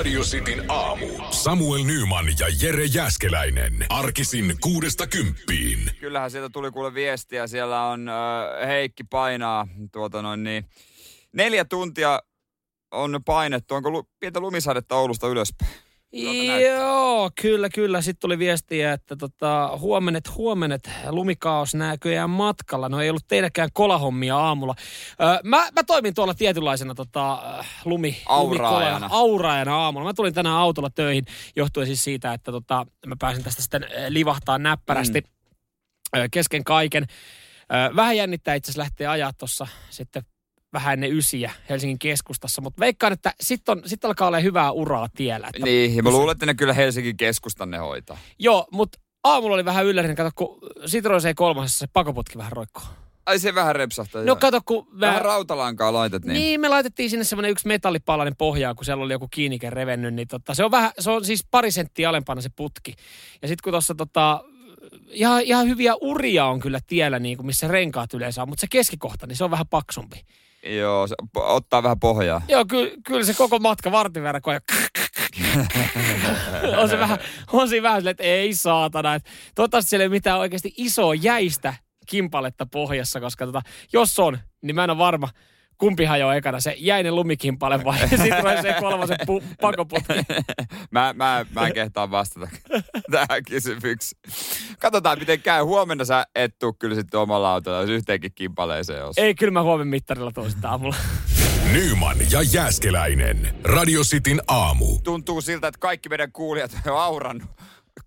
Radio Cityn aamu. Samuel Nyman ja Jere Jäskeläinen. Arkisin kuudesta kymppiin. Kyllähän sieltä tuli kuule viestiä. Siellä on äh, Heikki painaa tuota noin niin. Neljä tuntia on painettu. Onko lu, pientä lumisadetta Oulusta ylöspäin? Joo, kyllä, kyllä. Sitten tuli viestiä, että tota, huomenet, huomenet, lumikaos näköjään matkalla. No ei ollut teidäkään kolahommia aamulla. Öö, mä, mä toimin tuolla tietynlaisena tota, lumi, Auraajana. lumikola- auraajana aamulla. Mä tulin tänään autolla töihin johtuen siis siitä, että tota, mä pääsin tästä sitten äh, livahtaa näppärästi mm. kesken kaiken. Vähän jännittää itse asiassa lähteä ajaa tuossa sitten vähän ennen ysiä Helsingin keskustassa, mutta veikkaan, että sitten sit alkaa olla hyvää uraa tiellä. Että Niin, ja mä luulen, että ne kyllä Helsingin keskustan ne hoitaa. Joo, mutta aamulla oli vähän ylläinen, kato kun Citroen C3 se pakoputki vähän roikkuu. Ai se vähän repsahtaa. No kato kun... Vähän rautalankaa laitat niin. Niin, me laitettiin sinne semmoinen yksi metallipalainen pohjaa, kun siellä oli joku kiinnike revennyt, niin tota, se on vähän, se on siis pari senttiä alempana se putki. Ja sitten kun tuossa tota, ihan, ihan hyviä uria on kyllä tiellä, niin kuin missä renkaat yleensä on, mutta se keskikohta, niin se on vähän paksumpi. Joo, se ottaa vähän pohjaa. Joo, kyllä, kyllä se koko matka vartin verran, kun on se vähän, on siinä vähän silleen, että ei saatana. Että toivottavasti siellä ei mitään oikeasti isoa jäistä kimpaletta pohjassa, koska tota, jos on, niin mä en ole varma, kumpi hajoaa ekana, se jäinen lumikimpale vai sitten se kolmasen pu- pakoputki. mä, mä, mä en kehtaa vastata tähän kysymykseen. Katsotaan, miten käy. Huomenna sä et tuu kyllä sitten omalla autolla, jos yhteenkin kimpaleeseen on. Ei, kyllä mä huomenna mittarilla tuon sitä aamulla. Nyman ja Jäskeläinen. Radio Cityn aamu. Tuntuu siltä, että kaikki meidän kuulijat on aurannut,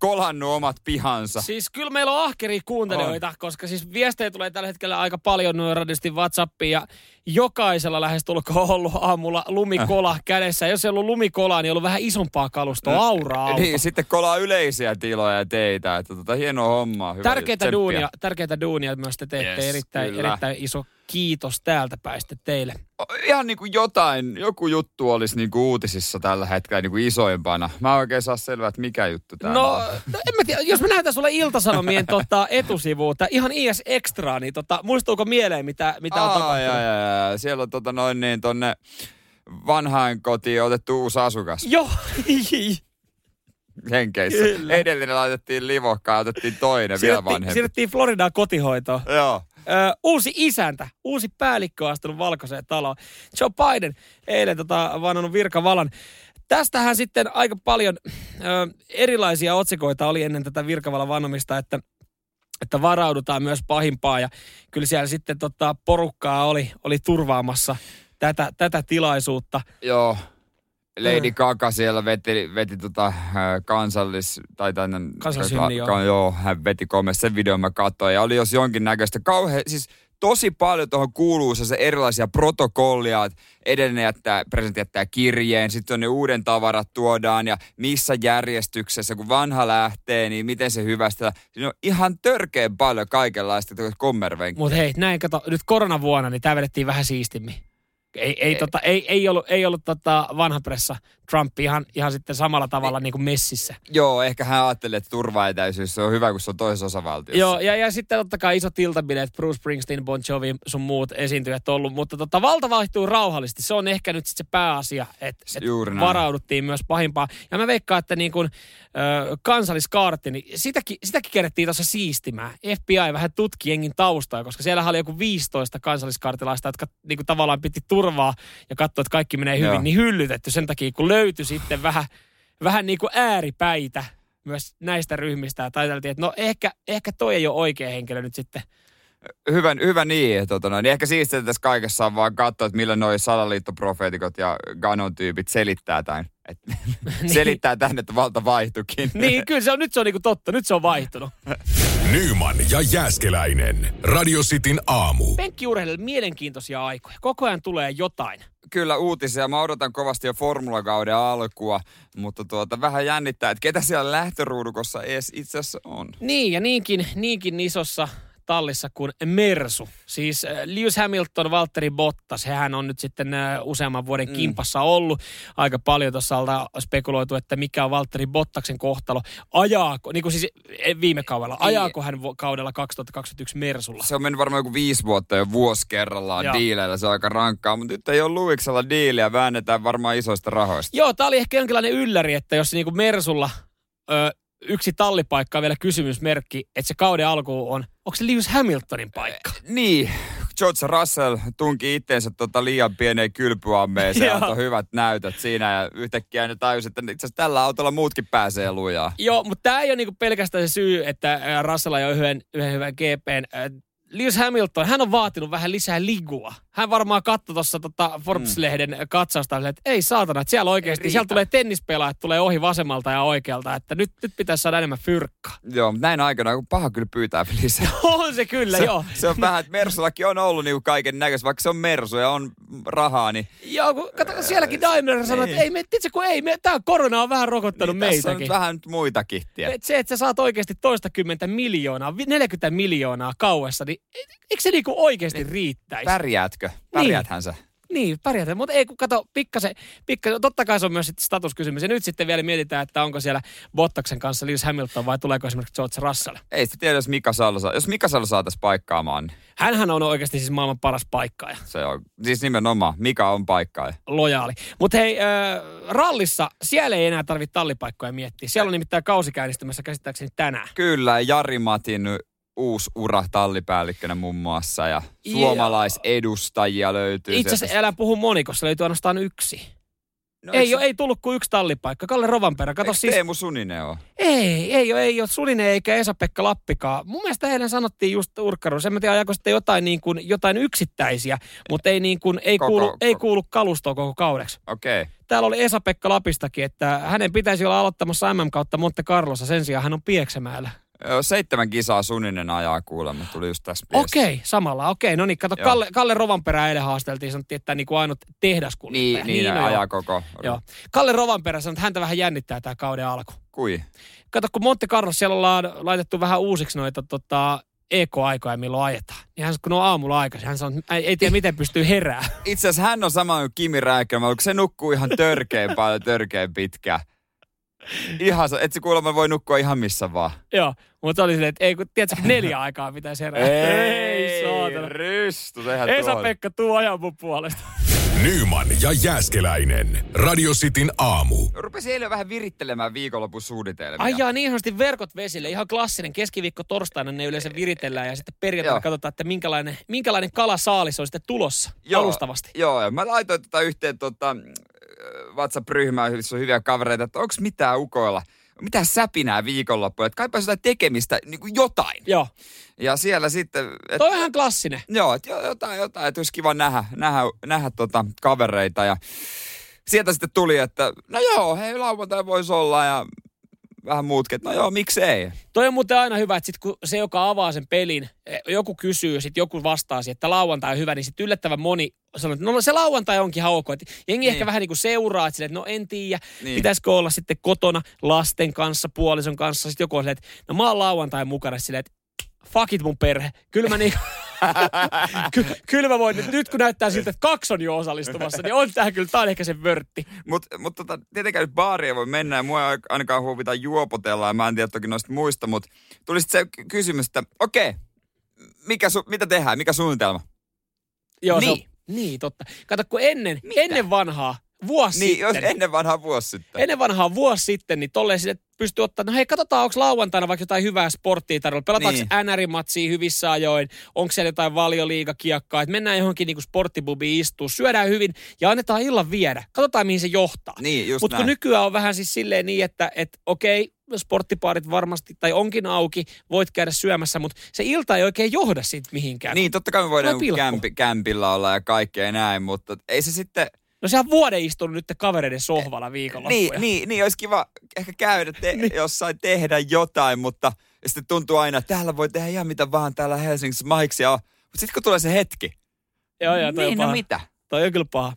kolannut omat pihansa. Siis kyllä meillä on ahkeria kuuntelijoita, on. koska siis viestejä tulee tällä hetkellä aika paljon noin radistin WhatsAppiin ja jokaisella lähestulkoon ollut aamulla lumikola kädessä. Jos ei ollut lumikolaa, niin on ollut vähän isompaa kalustoa, auraa auto. Niin, sitten kolaa yleisiä tiloja ja teitä. Että tota, hienoa hommaa. Hyvä Tärkeitä duunia, tärkeitä duunia myös te teette. Yes, erittäin, kyllä. erittäin iso kiitos täältä päästä teille. Ihan niin kuin jotain, joku juttu olisi niin kuin uutisissa tällä hetkellä niin kuin isoimpana. Mä en oikein saa selvää, että mikä juttu tämä No, on. no, en mä tiedä, jos mä näytän sulle Iltasanomien tota, etusivuutta, ihan IS Extra, niin tota, muistuuko mieleen, mitä, mitä on Aa, tapahtunut? ja, ja, ja. Siellä on tota noin niin tonne vanhaan kotiin otettu uusi asukas Joo, henkeissä. Kyllä. Edellinen laitettiin livokkaan, otettiin toinen vielä siirrettiin, vanhempi. siirrettiin Floridaan kotihoitoon. Joo. Ö, uusi isäntä, uusi päällikkö on astunut valkoiseen taloon. Joe Biden eilen tota, vannonut virkavalan. Tästähän sitten aika paljon ö, erilaisia otsikoita oli ennen tätä virkavalan vannomista, että että varaudutaan myös pahimpaa ja kyllä siellä sitten tota, porukkaa oli, oli turvaamassa tätä, tätä tilaisuutta. Joo. Lady Mm. Gaga siellä veti, veti tota, äh, kansallis... Tai tänne, Kansallishymni, joo. ka, joo. hän veti komessa sen videon mä katsoin. Ja oli jos jonkin näköistä kauhean... Siis tosi paljon tuohon kuuluu se erilaisia protokollia, että edellinen jättää, presidentti jättää kirjeen, sitten on ne uuden tavarat tuodaan ja missä järjestyksessä, kun vanha lähtee, niin miten se hyvästä. Siinä on ihan törkeän paljon kaikenlaista kommervenkkiä. Mutta hei, näin kato, nyt koronavuonna niin tämä vedettiin vähän siistimmin. Ei, ei, tota, ei, ei ollut, ei ollut tota vanha pressa Trump ihan, ihan sitten samalla tavalla niin kuin messissä. Joo, ehkä hän ajattelee, että turvaetäisyys se on hyvä, kun se on toisessa osavaltiossa. Joo, ja, ja sitten totta kai isot iltabileet, Bruce Springsteen, Bon Jovi, sun muut esiintyjät ollut, mutta tota, valta vaihtuu rauhallisesti. Se on ehkä nyt sitten se pääasia, että et varauduttiin myös pahimpaan. Ja mä veikkaan, että niin kuin, ö, kansalliskaartti, niin sitäkin, sitäkin kerättiin tuossa siistimään. FBI vähän tutki jengin taustaa, koska siellä oli joku 15 kansalliskaartilaista, jotka niin kuin tavallaan piti turvaa ja katsoa, että kaikki menee hyvin, Joo. niin hyllytetty sen takia, kun löytyi sitten vähän, vähän niin kuin ääripäitä myös näistä ryhmistä. Ja ajateltiin, että no ehkä, ehkä toi ei ole oikea henkilö nyt sitten. Hyvä, hyvä niin. että Tota, noin. Ehkä siistiä tässä kaikessa on vaan katsoa, että millä noi salaliittoprofeetikot ja Ganon-tyypit selittää tämän. Et, selittää tämän, että valta vaihtuikin. Niin, kyllä se on, nyt se on niinku totta, nyt se on vaihtunut. Nyman ja Jäskeläinen. Radio Cityn aamu. Penkkiurheilijoille mielenkiintoisia aikoja. Koko ajan tulee jotain. Kyllä uutisia. Mä odotan kovasti jo formulakauden alkua, mutta tuota, vähän jännittää, että ketä siellä lähtöruudukossa edes itse asiassa on. Niin, ja niinkin, niinkin isossa tallissa kuin Mersu. Siis äh, Lewis Hamilton, Valtteri Bottas, hehän on nyt sitten äh, useamman vuoden Mm. kimpassa ollut. Aika paljon tuossa ollaan spekuloitu, että mikä on Valtteri Bottaksen kohtalo. Ajaako, niin kuin siis eh, viime kaudella, ajaako hän kaudella 2021 Mersulla? Se on mennyt varmaan joku viisi vuotta jo vuosi kerrallaan Joo. diileillä. Se on aika rankkaa, mutta nyt ei ole Luiksella diiliä. Väännetään varmaan isoista rahoista. Joo, tämä oli ehkä jonkinlainen ylläri, että jos niinku Mersulla ö, yksi tallipaikka on vielä kysymysmerkki, että se kauden alku on, onko se Lewis Hamiltonin paikka? Niin, George Russell tunki itteensä tota liian pieneen kylpyammeeseen, Joo. antoi hyvät näytöt siinä ja yhtäkkiä ne tajusi, että itse asiassa tällä autolla muutkin pääsee lujaa. Joo, mutta tämä ei ole niinku pelkästään se syy, että ä, Russell jo yhden, yhden hyvän GPn. Lewis Hamilton, hän on vaatinut vähän lisää ligua. Hän varmaan katsoi tuossa tota Forbes-lehden katsausta, että ei saatana, että siellä oikeasti, siellä tulee tennispelaajat, tulee ohi vasemmalta ja oikealta, että nyt, nyt pitäisi saada enemmän fyrkkaa. Joo, näin aikana, kun paha kyllä pyytää lisää. On se kyllä, Se, joo. se on vähän, että Mersullakin on ollut niinku kaiken näköistä, vaikka se on Mersu ja on rahaa, niin, Joo, kun kato, sielläkin Daimler sanoi, että Niin. ei, me, tiedätkö, kun ei, me, tämä korona on vähän rokottanut niin tässä on meitäkin. nyt vähän nyt muitakin. tiedät. Et se, että sä saat oikeasti toista kymmentä miljoonaa, vi- 40 miljoonaa kauessa, niin eikö se niinku oikeasti riittäisi? Pärjäätkö? Pärjääthän sä? Niin, pärjätä. Mutta ei, kun kato, pikkasen, pikkasen, totta kai se on myös sitten statuskysymys. Ja nyt sitten vielä mietitään, että onko siellä Bottaksen kanssa Lewis Hamilton vai tuleeko esimerkiksi George Russell. Ei sitä tiedä, jos Mika Salo, saa- jos Mika Salo saataisiin paikkaamaan, niin Hänhän on oikeasti siis maailman paras paikkaaja, se on, siis nimenomaan, Mika on paikkaaja. lojaali. Mutta hei, äh, rallissa siellä ei enää tarvitse tallipaikkoja miettiä. Siellä on nimittäin kausi käynnistymässä käsittääkseni tänään. Kyllä, Jari Matin uusi ura tallipäällikkönä muun muassa ja suomalaisedustajia löytyy. Itse asiassa älä puhu monikossa, löytyy ainoastaan yksi. no, ei, ole, ei tullut kuin yksi tallipaikka. Kalle Rovanperä, kato Eikö siis. Teemu Suninen ole? Ei, ei ole, ei ole Sulinen eikä Esa-Pekka Lappikaan. Mun mielestä eilen sanottiin just urkkaruus. En mä tiedä, ajaako sitten jotain, niin kuin, jotain yksittäisiä, mutta ei, niin kuin, ei, Koko- kuulu, koko- ei kuulu kalustoon koko kaudeksi. Okei. Okay. Täällä oli Esa-Pekka Lapistakin, että hänen pitäisi olla aloittamassa MM kautta Monte Carlossa. Sen sijaan hän on Pieksämäellä. Seitsemän kisaa Suninen ajaa kuulemma, tuli just tässä viesti. Okei, samalla. Okei, no niin, kato, Joo. Kalle, Kalle Rovanperä eilen haasteltiin, sanottiin, että niin kuin ainut tehdaskuljettaja. Niin, niin, no ajaa joo. koko. Joo. Kalle Rovanperä sanoi, että häntä vähän jännittää tämä kauden alku. Kui? Kato, kun Monte Carlo siellä ollaan laitettu vähän uusiksi noita tota, EK-aikoja, milloin ajetaan. Niin hän, kun on aamulla aikaisin, hän sanoo, että ei, ei tiedä miten pystyy herää. Itse asiassa hän on sama kuin Kimi Räikkönen, mutta se nukkuu ihan törkeen paljon, törkeen pitkään. Ihan, se- et se kuulemma voi nukkua ihan missä vaan. Joo, mutta oli silleen, että ei, kun tiedätkö, neljä aikaa pitäisi herää. ei saatana. Ristu, sehän tuohon. Esa-Pekka, tuu ajan mun puolesta. Nyman ja Jääskeläinen. Radio Cityn aamu. Rupesin eilen vähän virittelemään viikonlopun suunnitelmia. Ai jaa, niin sanotusti verkot vesille. Ihan klassinen. Keskiviikko torstaina ne yleensä viritellään ja sitten perjantaina Joo. katsotaan, että minkälainen, minkälainen kalasaalis on sitten tulossa alustavasti. Joo, ja mä laitoin tätä yhteen tota, WhatsApp-ryhmään, missä on hyviä kavereita, että onko mitään ukoilla, mitään säpinää viikonloppuja, että kaipaisi jotain tekemistä, niin kuin jotain. Joo. Ja siellä sitten, että Toi on ihan klassinen. Joo, että jo- jotain, jotain, että olisi kiva nähdä, nähdä, nähdä tota kavereita ja sieltä sitten tuli, että no joo, hei lauantai voisi olla ja vähän muutkin, että no joo, miksei. Toi on muuten aina hyvä, että sit kun se, joka avaa sen pelin, eh, joku kysyy, sitten joku vastaa siihen, että lauantai on hyvä, niin sitten yllättävän moni sanoo, että no se lauantai onkin hauko. Et jengi Niin. ehkä vähän niin kuin seuraa, että, silleen, että no en tiedä, Niin. niin. pitäisikö olla sitten kotona lasten kanssa, puolison kanssa. Sitten joku on silleen, että no mä oon lauantai mukana silleen, että fuck it mun perhe. Kyllä mä, niinku, ky, kyllä mä voin, nyt, kun näyttää siltä, että kaksi on jo osallistumassa, niin on tää kyllä, tää on ehkä se vörtti. Mutta mut tota, tietenkään nyt baariin voi mennä ja mua ei ainakaan huvita juopotella ja mä en tiedä toki noista muista, mutta tuli sitten se ky- kysymys, että okei, mikä su, mitä tehdään, mikä suunnitelma? Joo, se Niin. on, niin, totta. Kato, kun ennen, Mitä? ennen vanhaa, vuosi Niin, jos sitten. ennen vanhaa vuosi sitten. Ennen vanhaa vuosi sitten, niin tolleen sinne pystyy ottaa, no hei, katsotaan, onko lauantaina vaikka jotain hyvää sporttia tarjolla. Pelataanko Niin. niin. NR-matsia hyvissä ajoin, onko siellä jotain valioliigakiekkaa, että mennään johonkin niinku sporttibubiin istuu, syödään hyvin ja annetaan illan viedä. Katsotaan, mihin se johtaa. Niin, Mutta kun nykyään on vähän siis silleen niin, että et, okei, sporttipaarit varmasti, tai onkin auki, voit käydä syömässä, mutta se ilta ei oikein johda siitä mihinkään. Niin, totta kai me voidaan kämpi, kämpillä olla ja kaikkea näin, mutta ei se sitten... No sehän on vuoden istunut nyt kavereiden sohvalla viikonloppuja. Niin, niin, niin, olisi kiva ehkä käydä te, niin. jossain tehdä jotain, mutta sitten tuntuu aina, että täällä voi tehdä ihan mitä vaan täällä Helsingissä mahiksi. Mutta sitten kun tulee se hetki, Joo, joo, toi niin on no paha. mitä? Toi on kyllä paha.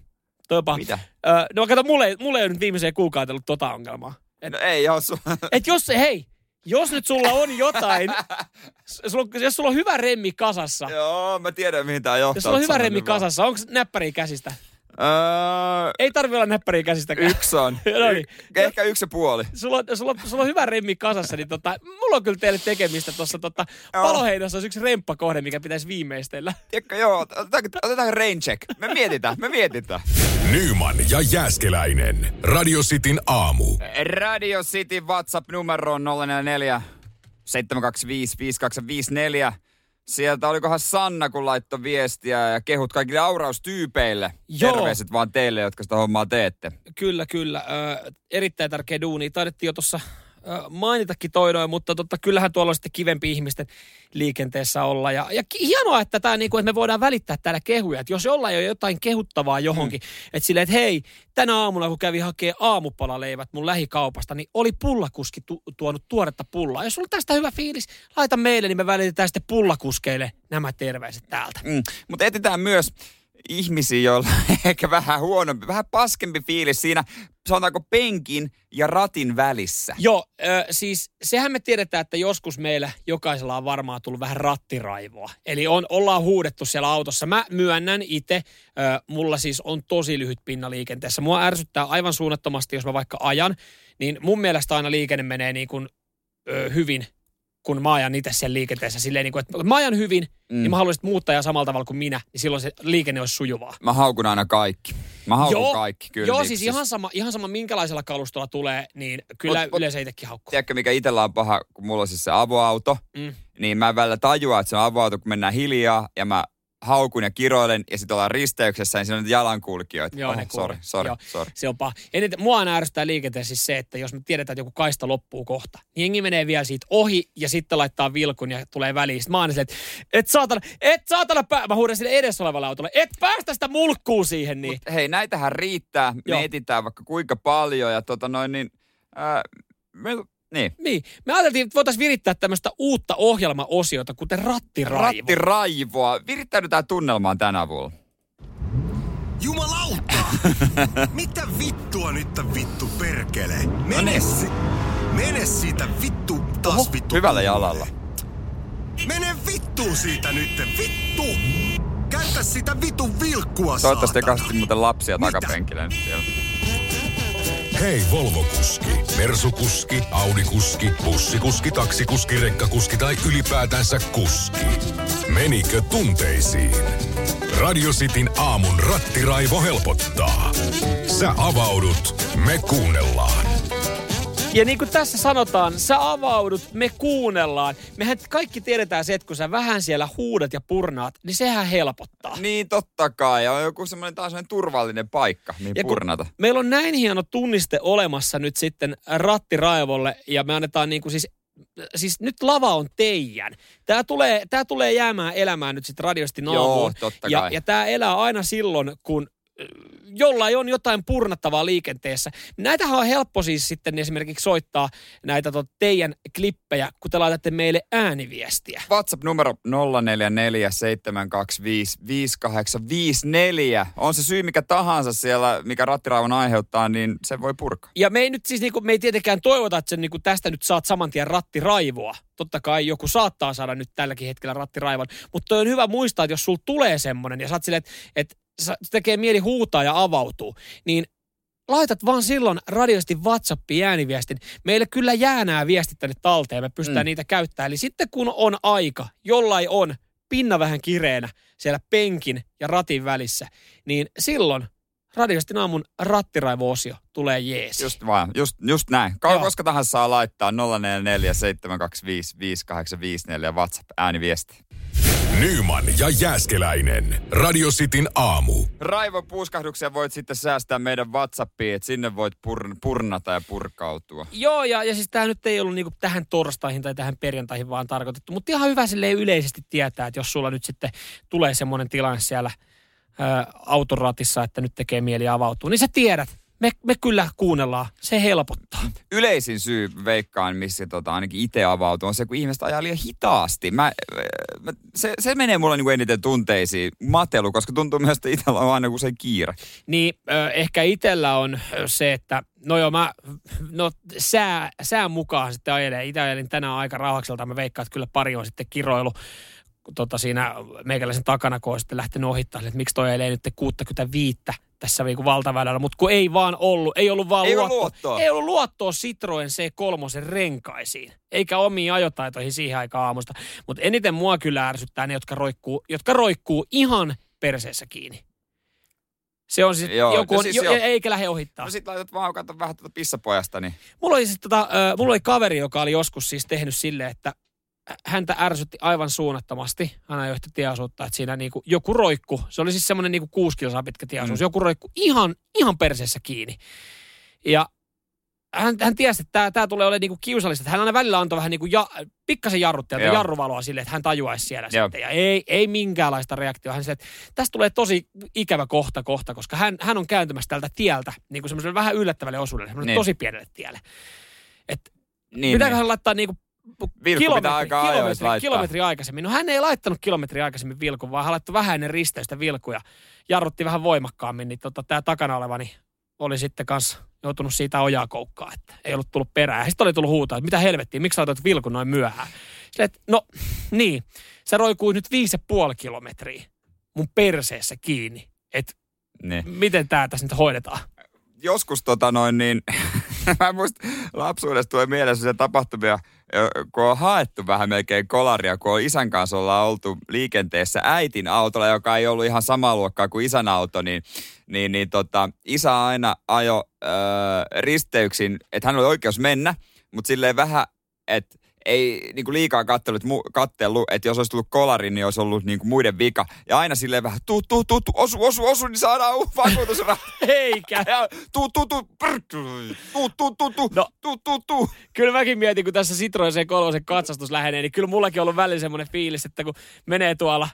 Toi on paha. Mitä? Öö, no kato, mulle, mulle ei ole nyt viimeiseen kuukauteen ollut tota ongelmaa. No ei su- Et jos se, hei, jos nyt sulla on jotain, sulla, jos sulla on hyvä remmi kasassa, Joo, mä tiedän mihin tää johtaa. jos sulla on hyvä remmi vaan. kasassa, onko näppäriä käsistä? Öö, Ei tarvi olla näppäriä käsistäkään. yksi on. No niin. Y- ehkä yksi ja puoli. Sulla, on- sulla, on- sulla on hyvä remmi kasassa, niin tota, mulla on kyllä teille tekemistä tuossa tota, Joo. paloheinossa olisi yksi remppakohde, mikä pitäisi viimeistellä. Tiedätkö, joo, otetaanko, otetaanko rain check? Me mietitään, me mietitään. Nyman ja Jääskeläinen. Radio Cityn aamu. Radio City WhatsApp-numero on 044 725 5254. Sieltä olikohan Sanna, kun laittoi viestiä ja kehut kaikille auraustyypeille. Joo. Terveiset vaan teille, jotka sitä hommaa teette. Kyllä, kyllä. Ö, erittäin tärkeä duuni. Taidettiin jo tuossa mainitakin toinoin, mutta totta, kyllähän tuolla on sitten kivempi ihmisten liikenteessä olla. Ja, ja hienoa, että, tää, niin kuin, että me voidaan välittää täällä kehuja. Että jos jollain on jotain kehuttavaa johonkin, mm. että silleen, että hei, tänä aamuna kun kävi hakee aamupalaleivät mun lähikaupasta, niin oli pullakuski tu- tuonut tuoretta pullaa. Jos sulla on tästä hyvä fiilis, laita meille, niin me välitetään sitten pullakuskeille nämä terveiset täältä. Mm. Mutta etsitään myös ihmisiä, joilla ehkä vähän huonompi, vähän paskempi fiilis siinä, sanotaanko penkin ja ratin välissä. Joo, ö, siis sehän me tiedetään, että joskus meillä jokaisella on varmaan tullut vähän rattiraivoa. Eli on, ollaan huudettu siellä autossa. Mä myönnän itse, mulla siis on tosi lyhyt pinna liikenteessä. Mua ärsyttää aivan suunnattomasti, jos mä vaikka ajan, niin mun mielestä aina liikenne menee niin kuin, ö, hyvin, kun mä ajan itse sen liikenteessä. Silleen niin kuin, että mä ajan hyvin, mm. niin mä haluaisin, että muut ajaa samalla tavalla kuin minä, niin silloin se liikenne olisi sujuvaa. Mä haukun aina kaikki. Mä haukun kaikki, kyllä. Joo, Niin, siis ihan sama, ihan sama minkälaisella kalustolla tulee, niin kyllä Mut- mut- yleensä itsekin haukkuu. Tiedätkö, mikä itsellä on paha, kun mulla on siis se avoauto, Mm. niin mä en välillä tajua, että se on avoauto, kun mennään hiljaa ja mä haukun ja kiroilen ja sitten ollaan risteyksessä, niin siinä on niitä jalankulkijoita. Joo, oh, sorry, sorry, Joo. sorry. Se on paha. Eniten, mua aina ärsyttää liikenteessä siis se, että jos me tiedetään, että joku kaista loppuu kohta, niin jengi menee vielä siitä ohi ja sitten laittaa vilkun ja tulee väliin. Sitten mä aina silleen, että et saatana, et saatana, pää... mä huudan sille edessä olevalle autolle, et päästä sitä mulkkuu siihen niin. Mut hei, näitähän riittää. Me Joo. etsitään vaikka kuinka paljon ja tota noin, niin... Ää, me, niin. Niin. Me ajateltiin, että voitaisiin virittää tämmöistä uutta ohjelmaosiota, kuten rattiraivo. Rattiraivoa. Virittäydytään tunnelmaan tänä avulla. Jumalauta! Mitä vittua nyt vittu perkele? Mene, No niin. si- mene siitä vittu taas Oho, vittu. hyvällä jalalla. Mene vittuun siitä nyt, vittu! Käytä sitä vitun vilkkua, Toivottavasti ekasti muuten lapsia Mitä? takapenkillä nyt siellä. Hei Volvo-kuski, Mersu-kuski, Audi-kuski, bussikuski, taksikuski, rekkakuski tai ylipäätänsä kuski. Menikö tunteisiin? Radio Cityn aamun rattiraivo helpottaa. Sä avaudut, me kuunnellaan. Ja niin kuin tässä sanotaan, sä avaudut, me kuunnellaan. Mehän kaikki tiedetään se, että kun sä vähän siellä huudat ja purnaat, niin sehän helpottaa. Niin totta kai. On joku semmoinen taas semmoinen turvallinen paikka, mihin Ja purnata. Meillä on näin hieno tunniste olemassa nyt sitten rattiraivolle ja me annetaan niin kuin siis Siis nyt lava on teidän. Tämä tulee, tämä tulee jäämään elämään nyt sitten radiosti Joo, naamuun. totta ja, kai. ja tämä elää aina silloin, kun jollain on jotain purnattavaa liikenteessä. Näitähän on helppo siis sitten esimerkiksi soittaa näitä tot, teidän klippejä, kun te laitatte meille ääniviestiä. WhatsApp-numero 0447255854. On se syy mikä tahansa siellä, mikä rattiraivon aiheuttaa, niin se voi purkaa. Ja me ei nyt siis, niinku, me ei tietenkään toivota, että sen, niinku, tästä nyt saat saman tien rattiraivoa. Totta kai joku saattaa saada nyt tälläkin hetkellä rattiraivon. Mutta on hyvä muistaa, että jos sulla tulee semmoinen ja sä oot silleen, että, että tekee mieli huutaa ja avautuu, niin laitat vaan silloin radiosti WhatsAppiin ääniviestin. Meille kyllä jää nämä viestit tänne talteen, me pystytään Mm. niitä käyttämään. Eli sitten kun on aika, jollain on pinna vähän kireänä siellä penkin ja ratin välissä, niin silloin radiosti aamun rattiraivo-osio tulee jeesi. Just vaan, just, just näin. Ka- koska tahansa saa laittaa 0447255854 WhatsApp ääniviesti. Nyman ja Jääskeläinen. Radio Cityn aamu. Raivo puuskahduksia voit sitten säästää meidän WhatsAppiin, että sinne voit pur- purnata ja purkautua. Joo, ja, ja siis tämä nyt ei ollut niinku tähän torstaihin tai tähän perjantaihin vaan tarkoitettu, mutta ihan hyvä silleen yleisesti tietää, että jos sulla nyt sitten tulee semmoinen tilanne siellä ää, autoratissa, että nyt tekee mieli avautua, niin sä tiedät, me, me kyllä kuunnellaan, se helpottaa. Yleisin syy veikkaan, missä tota, ainakin itse avautuu, on se, kun ihmiset ajaa liian hitaasti. Mä, mä, se, se menee mulle niin eniten tunteisiin, matelu, koska tuntuu myös, että itsellä on aina usein kiire. Niin ö, ehkä itsellä on se, että No joo, mä, no sää, sään mukaan sitten ajelee. Itse ajelin tänään aika rauhakselta. Mä veikkaan, että kyllä pari on sitten kiroilu tota siinä meikäläisen takana, kun sitten lähtenyt ohittaa, että miksi toi ajelee nyt 65 tässä niinku valtaväylällä, mutta kun ei vaan ollut, ei ollut vaan Ei ollut luottoa, luottoa. ei ollut luottoa Citroen C3 renkaisiin, eikä omiin ajotaitoihin siihen aikaan aamusta. Mutta eniten mua kyllä ärsyttää ne, jotka roikkuu, jotka roikkuu ihan perseessä kiinni. Se on siis, Joo, joku on, siis jo, joo. eikä lähde ohittaa. No sit laitat vaan katso vähän tuota pissapojasta, niin Mulla oli, siis tota, mulla oli kaveri, joka oli joskus siis tehnyt silleen, että häntä ärsytti aivan suunnattomasti. Hän ajoi yhtä tieosuutta, että siinä niinku joku roikku. Se oli siis semmoinen niinku kuusi kilsaa pitkä tieosuus. Mm. Joku roikku ihan, ihan perseessä kiinni. Ja hän, hän tiesi, että tämä, tämä tulee olemaan niinku kiusallista. Että hän aina välillä antoi vähän niinku ja, pikkasen jarruttia, Joo. jarruvaloa sille, että hän tajuaisi siellä Joo. sitten. Ja ei, ei minkäänlaista reaktiota. Hän sanoi, että tästä tulee tosi ikävä kohta kohta, koska hän, hän on kääntymässä tältä tieltä niin kuin semmoiselle vähän yllättävälle osuudelle, semmoiselle Niin. tosi pienelle tielle. Et niin, Pitääkö niin. hän laittaa niinku kilometri, aika kilometri, kilometri aikaisemmin? No hän ei laittanut kilometri aikaisemmin vilkun, vaan hän laittoi vähän ennen risteystä vilkuja. Jarrutti vähän voimakkaammin, niin tota, tämä takana olevani oli sitten kanssa joutunut siitä ojaa koukkaa, että ei ollut tullut perään. Sitten oli tullut huutaa, että mitä helvettiä, miksi sä laitoit vilkun noin myöhään? Sille, että no niin, se roikuu nyt viisi puoli kilometriä mun perseessä kiinni. Että Niin. miten tämä tässä nyt hoidetaan? joskus tota noin niin, mä muistan lapsuudesta tulee mieleen se tapahtumia, kun on haettu vähän melkein kolaria, kun on isän kanssa ollaan oltu liikenteessä äitin autolla, joka ei ollut ihan samaa luokkaa kuin isän auto, niin, niin, niin tota, isä aina ajo ö, risteyksin, että hän oli oikeus mennä, mutta silleen vähän, että ei niin kuin liikaa mu, kattellut, että jos olisi tullut kolari, niin olisi ollut niin kuin muiden vika. Ja aina silleen vähän, tuu, tuu, tuu, tuu osu, osu, osu, niin saadaan vakuutusraha. Eikä. Ja tuu, tuu, tuu, prr, tuu, tuu, tuu, tuu, No. tuu, tuu, tuu. Kyllä mäkin mietin, kun tässä Citroen C3 katsastus lähenee, niin kyllä mullakin on ollut välillä semmoinen fiilis, että kun menee tuolla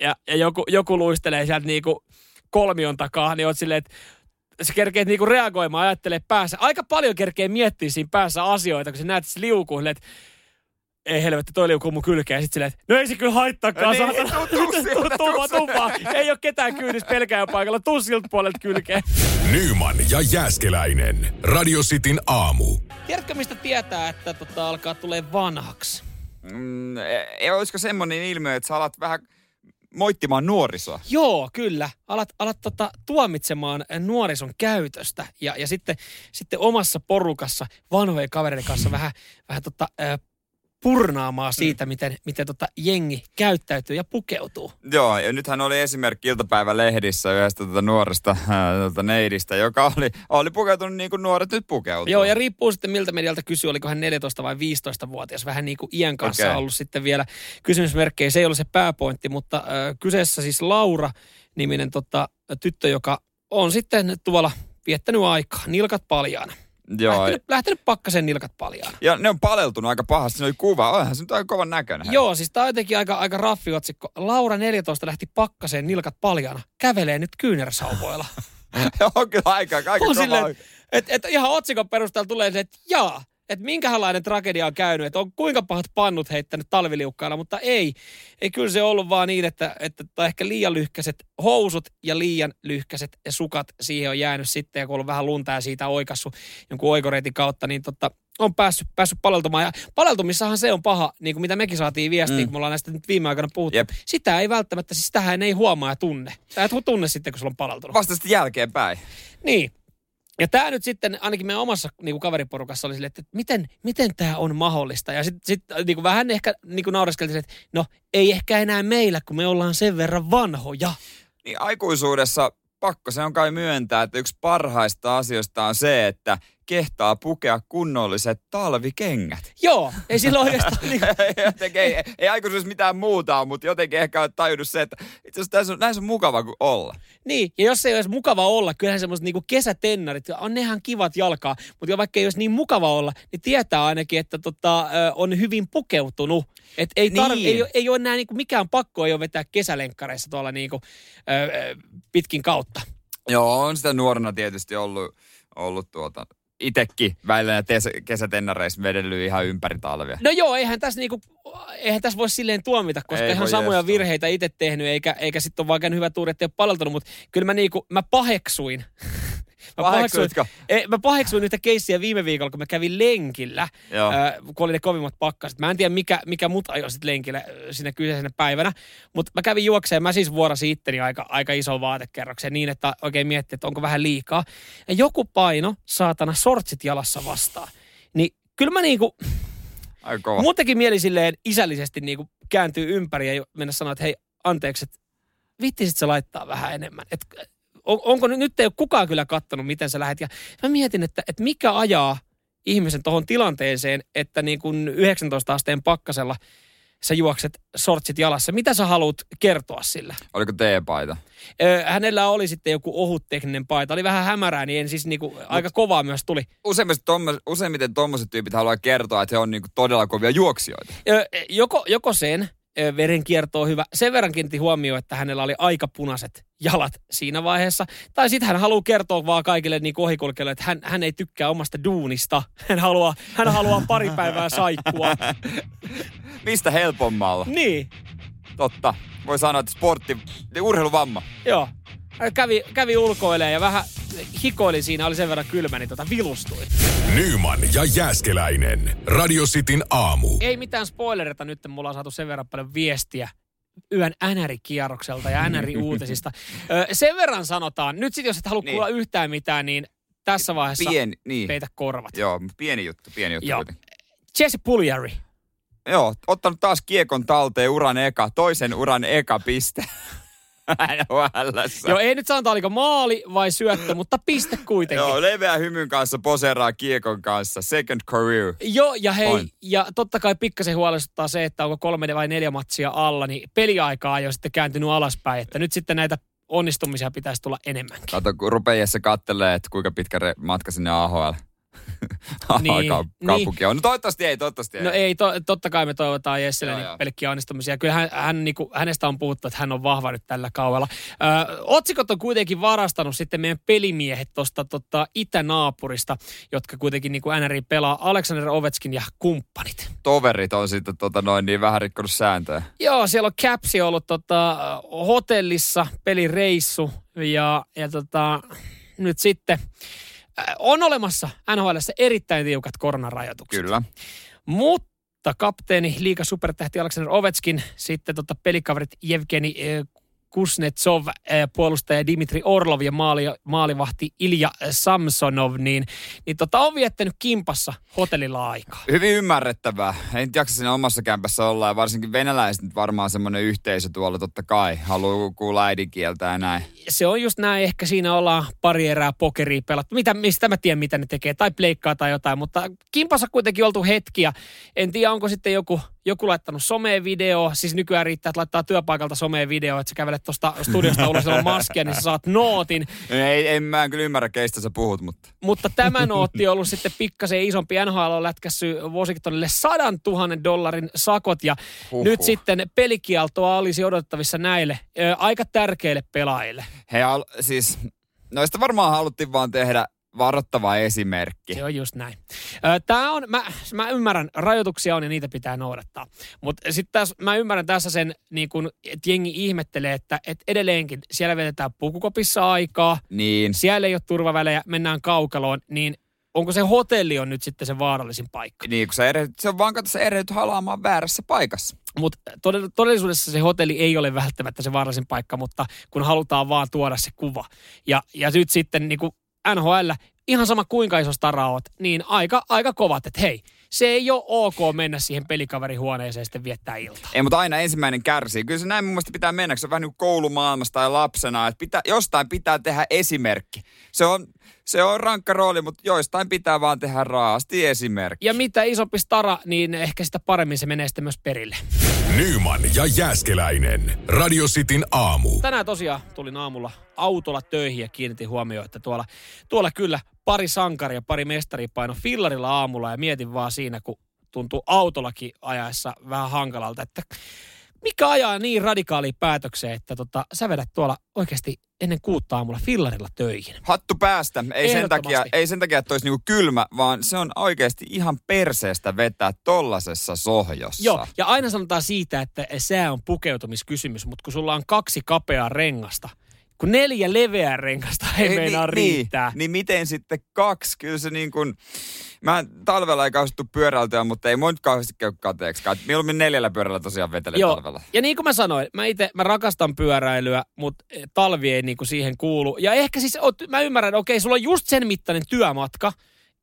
ja, ja joku, joku luistelee sieltä niinku kolmion takaa, niin oot silleen, että sä kerkeet niinku reagoimaan, ajattelee päässä. Aika paljon kerkee miettiä siinä päässä asioita, kun sä näet, että se liukuu, että ei helvetti, toi liukuu mun kylkeen. Ja sit silleen, että no ei se kyllä haittaakaan. No niin, saatana. tuu, tuu sieltä, tuu. Ei ole ketään kyydissä pelkää paikalla. Tuu siltä puolelta kylkeen. Nyman ja Jääskeläinen. Radio Cityn aamu. Tiedätkö, mistä tietää, että tota, alkaa tulee vanhaksi? Mm, ei, olisiko semmoinen ilmiö, että sä alat vähän moittimaan nuorisoa? Joo, kyllä. Alat, alat tota, tuomitsemaan nuorison käytöstä ja, ja sitten, sitten omassa porukassa vanhojen kavereiden kanssa vähän, vähän tota, ä, purnaamaan siitä, miten, miten tota, jengi käyttäytyy ja pukeutuu. Joo, ja nythän oli esimerkki iltapäivälehdissä yhdestä tuota nuoresta ää, tuota neidistä, joka oli, oli pukeutunut niin kuin nuoret nyt pukeutuu. Joo, ja riippuu sitten miltä medialta kysyy, oliko hän 14 vai 15-vuotias. Vähän niin kuin iän kanssa okay. ollut sitten vielä kysymysmerkkejä. Se ei ollut se pääpointti, mutta äh, kyseessä siis Laura-niminen tota, tyttö, joka on sitten tuolla viettänyt aikaa, nilkat paljaana. Joo, Lähtenyt, lähtenyt pakkasen nilkat paljaana. ja ne on paleltunut aika pahasti. Se oli kuva. Onhan se nyt aika kovan näköinen. Joo, siis tämä on jotenkin aika, aika raffi otsikko. Laura 14 lähti pakkaseen nilkat paljaana. Kävelee nyt kyynärsauvoilla. on kyllä aika, aika on kova. silleen, että et ihan otsikon perusteella tulee se, että jaa, että minkälainen tragedia on käynyt, että on kuinka pahat pannut heittänyt talviliukkailla, mutta ei. Ei kyllä se ollut vaan niin, että, että tai ehkä liian lyhkäiset housut ja liian lyhkäiset ja sukat siihen on jäänyt sitten, ja kun on ollut vähän lunta ja siitä oikassu jonkun oikoreitin kautta, niin tota, on päässyt, päässyt paleltumaan. Ja paleltumissahan se on paha, niin kuin mitä mekin saatiin viestiä, mm. kun me ollaan näistä nyt viime aikoina puhuttu. Jep. Sitä ei välttämättä, siis sitähän ei huomaa ja tunne. Sä et tunne sitten, kun sulla on paleltunut. Vasta sitten jälkeenpäin. Niin. Ja tämä nyt sitten, ainakin meidän omassa niin kuin kaveriporukassa oli silleen, että miten, miten tämä on mahdollista. Ja sitten sit, niin kuin vähän ehkä niin kuin naureskeltiin, että no ei ehkä enää meillä, kun me ollaan sen verran vanhoja. Niin aikuisuudessa pakko se on kai myöntää, että yksi parhaista asioista on se, että kehtaa pukea kunnolliset talvikengät. Joo, ei sillä oikeastaan niin kuin, jotenkin, ei, ei aikuisuudessa mitään muuta mutta jotenkin ehkä on tajunnut se, että itse asiassa tässä on, näissä on mukava kuin olla. Niin, ja jos ei olisi mukava olla, kyllähän semmoiset niinku kesätennarit, on nehän kivat jalkaa, mutta vaikka ei olisi niin mukava olla, niin tietää ainakin, että tota, on hyvin pukeutunut. Et ei, tar- Niin. ei, ei ole enää niinku mikään pakko ei ole vetää kesälenkkareissa tuolla niinku, ö, pitkin kautta. Joo, on sitä nuorena tietysti ollut, ollut tuota, itekin välillä ja tes- kesätennareissa vedellyt ihan ympäri talvia. No joo, eihän tässä niinku, eihän tässä voi silleen tuomita, koska Ei ihan samoja jestaa. virheitä itse tehnyt, eikä, eikä sitten ole vaan käynyt hyvä tuuri, ettei ole paleltunut, mutta kyllä mä, niinku, mä paheksuin. Mä Paheksuitko? ei, mä paheksuin yhtä keissiä viime viikolla, kun mä kävin lenkillä, Joo. äh, kun oli ne kovimmat pakkaset. Mä en tiedä, mikä, mikä mut ajoi sit lenkille äh, sinne kyseisenä päivänä, mutta mä kävin juokseen, mä siis vuorasin itteni aika, aika iso vaatekerrokseen niin, että oikein miettii, että onko vähän liikaa. Ja joku paino, saatana, sortsit jalassa vastaan. Niin kyllä mä niinku, Aika kova. Mun teki mieli silleen isällisesti niin kuin kääntyy ympäri ja mennä sanoa, että hei, anteeksi, että vittisit sä laittaa vähän enemmän. Et, on, onko nyt, ei ole kukaan kyllä kattonut, miten sä lähet. Ja mä mietin, että, että mikä ajaa ihmisen tuohon tilanteeseen, että niin kuin 19 asteen pakkasella sä juokset sortsit jalassa. Mitä sä haluat kertoa sillä? Oliko teepaita? Ö, hänellä oli sitten joku ohut tekninen paita. Oli vähän hämärää, niin en siis niinku, aika kovaa myös tuli. Useimmiten, tommo, useimmiten tommoset tyypit haluaa kertoa, että he on niinku todella kovia juoksijoita. Ö, joko, joko sen, ö, verenkierto on hyvä. Sen verran kiinnitti huomioon, että hänellä oli aika punaiset jalat siinä vaiheessa. Tai sitten hän haluaa kertoa vaan kaikille niin ohikulkijoille, että hän, hän ei tykkää omasta duunista. Hän haluaa, hän haluaa pari päivää saikkua. Mistä helpommalla? Niin, Totta. Voi sanoa, että sportti, urheiluvamma. joo. Kävi, kävi ulkoilemaan ja vähän hikoili siinä, oli sen verran kylmä, niin tota vilustui. Nyman ja Jääskeläinen. Radio Cityn aamu. Ei mitään spoilerita nyt, mulla on saatu sen verran paljon viestiä yön NR-kierrokselta ja NR-uutisista. Sen verran sanotaan, nyt sitten jos et halua Niin. kuulla yhtään mitään, niin tässä vaiheessa Pieni, niin. peitä korvat. Joo, pieni juttu, pieni juttu Joo. kuitenkin. Jesse Puljari. Joo, ottanut taas kiekon talteen uran eka, toisen uran eka piste. NHLssä. Joo, ei nyt sanota, oliko maali vai syöttö, mutta piste kuitenkin. Joo, leveä hymyn kanssa poseeraa kiekon kanssa. Second career. Joo, ja hei, On. ja totta kai pikkasen huolestuttaa se, että onko kolme vai neljä matsia alla, niin peliaikaa ei ole sitten kääntynyt alaspäin, että nyt sitten näitä onnistumisia pitäisi tulla enemmänkin. Kato, kun rupeajassa kattelee, että kuinka pitkä matka sinne AHL. Niin, niin, kaupunki on. No toivottavasti ei, toivottavasti ei. No ei, to, totta kai me toivotaan Jesselle niin pelkkiä onnistumisia. Kyllä hän, hän, niin kuin, hänestä on puhuttu, että hän on vahva nyt tällä kaudella. Ö, otsikot on kuitenkin varastanut sitten meidän pelimiehet tuosta tota, itänaapurista, jotka kuitenkin niin kuin NRI pelaa, Alexander Ovetskin ja kumppanit. Toverit on sitten tota noin niin vähän rikkonut sääntöjä. Joo, siellä on Capsi ollut tota, hotellissa, pelireissu ja, ja tota, nyt sitten on olemassa NHL erittäin tiukat koronarajoitukset. Kyllä. Mutta kapteeni, liiga supertähti Alexander Ovechkin, sitten tota pelikaverit Jevgeni eh, Kuznetsov, eh, puolustaja Dimitri Orlov ja maali, maalivahti Ilja Samsonov, niin, niin tota, on viettänyt kimpassa hotellilla aikaa. Hyvin ymmärrettävää. Ei nyt jaksa siinä omassa kämpässä olla ja varsinkin venäläiset nyt varmaan semmoinen yhteisö tuolla totta kai. Haluaa kuulla äidinkieltä ja näin. Se on just näin, ehkä siinä ollaan pari erää pokeria pelattu. Mitä, mistä mä tiedän, mitä ne tekee, tai pleikkaa tai jotain, mutta kimpassa kuitenkin oltu hetkiä. En tiedä, onko sitten joku, joku laittanut someen video, siis nykyään riittää, että laittaa työpaikalta someen video, että sä kävelet tuosta studiosta ulos ilman maskia, niin sä saat nootin. Ei, ei mä en kyllä ymmärrä, keistä sä puhut, mutta Mutta tämä nootti on ollut sitten pikkasen isompi. NHL on lätkässyt Washingtonille sadan tuhannen dollarin sakot ja Huhhuh. nyt sitten pelikieltoa olisi odotettavissa näille ö, aika tärkeille pelaajille. he al- siis, noista varmaan haluttiin vaan tehdä varoittava esimerkki. Se on just näin. Tämä on, mä, mä ymmärrän, rajoituksia on ja niitä pitää noudattaa. Mutta sitten mä ymmärrän tässä sen, niin kun, että jengi ihmettelee, että, että edelleenkin siellä vietetään pukukopissa aikaa, Niin, siellä ei ole turvavälejä, mennään kaukaloon, niin onko se hotelli on nyt sitten se vaarallisin paikka? niin kun sä erehdyt, se on vaan kato, sä erehdyt halaamaan väärässä paikassa. Mutta todellisuudessa se hotelli ei ole välttämättä se vaarallisin paikka, mutta kun halutaan vaan tuoda se kuva. Ja, ja nyt sitten niin kuin NHL, ihan sama kuinka iso stara oot, niin aika, aika kovat, että hei, se ei ole ok mennä siihen pelikaverihuoneeseen ja sitten viettää iltaa. Ei, mutta aina ensimmäinen kärsii. Kyllä se näin mun mielestä pitää mennä, se on vähän niin kuin koulumaailmasta tai lapsena, että pitää, jostain pitää tehdä esimerkki. Se on, se on rankka rooli, mutta joistain pitää vaan tehdä raasti esimerkki. Ja mitä isompi stara, niin ehkä sitä paremmin se menee sitten myös perille. Nyman ja Jääskeläinen. Radio Cityn aamu. Tänään tosiaan tulin aamulla autolla töihin ja kiinnitin huomioon, että tuolla, tuolla kyllä pari sankaria, pari mestaria paino fillarilla aamulla ja mietin vaan siinä, kun tuntuu autollakin ajaessa vähän hankalalta, että mikä ajaa niin radikaaliin päätökseen, että tota, sä vedät tuolla oikeasti ennen kuutta aamulla fillarilla töihin. Hattu päästä. Ei sen, takia, ei sen takia, että olisi niinku kylmä, vaan se on oikeasti ihan perseestä vetää tollasessa sohjossa. Joo, ja aina sanotaan siitä, että sää on pukeutumiskysymys, mutta kun sulla on kaksi kapeaa rengasta, kun neljä leveää renkasta ei, ei meinaa niin, riittää. Niin, niin miten sitten kaksi? Kyllä se niin kuin, mä talvella ei kauheasti pyöräiltyä, mutta ei mun nyt kauheasti käy kateeksi. Mieluummin neljällä pyörällä tosiaan vetelen Joo. talvella. Ja niin kuin mä sanoin, mä itse mä rakastan pyöräilyä, mutta talvi ei niinku siihen kuulu. Ja ehkä siis, mä ymmärrän, okei, sulla on just sen mittainen työmatka,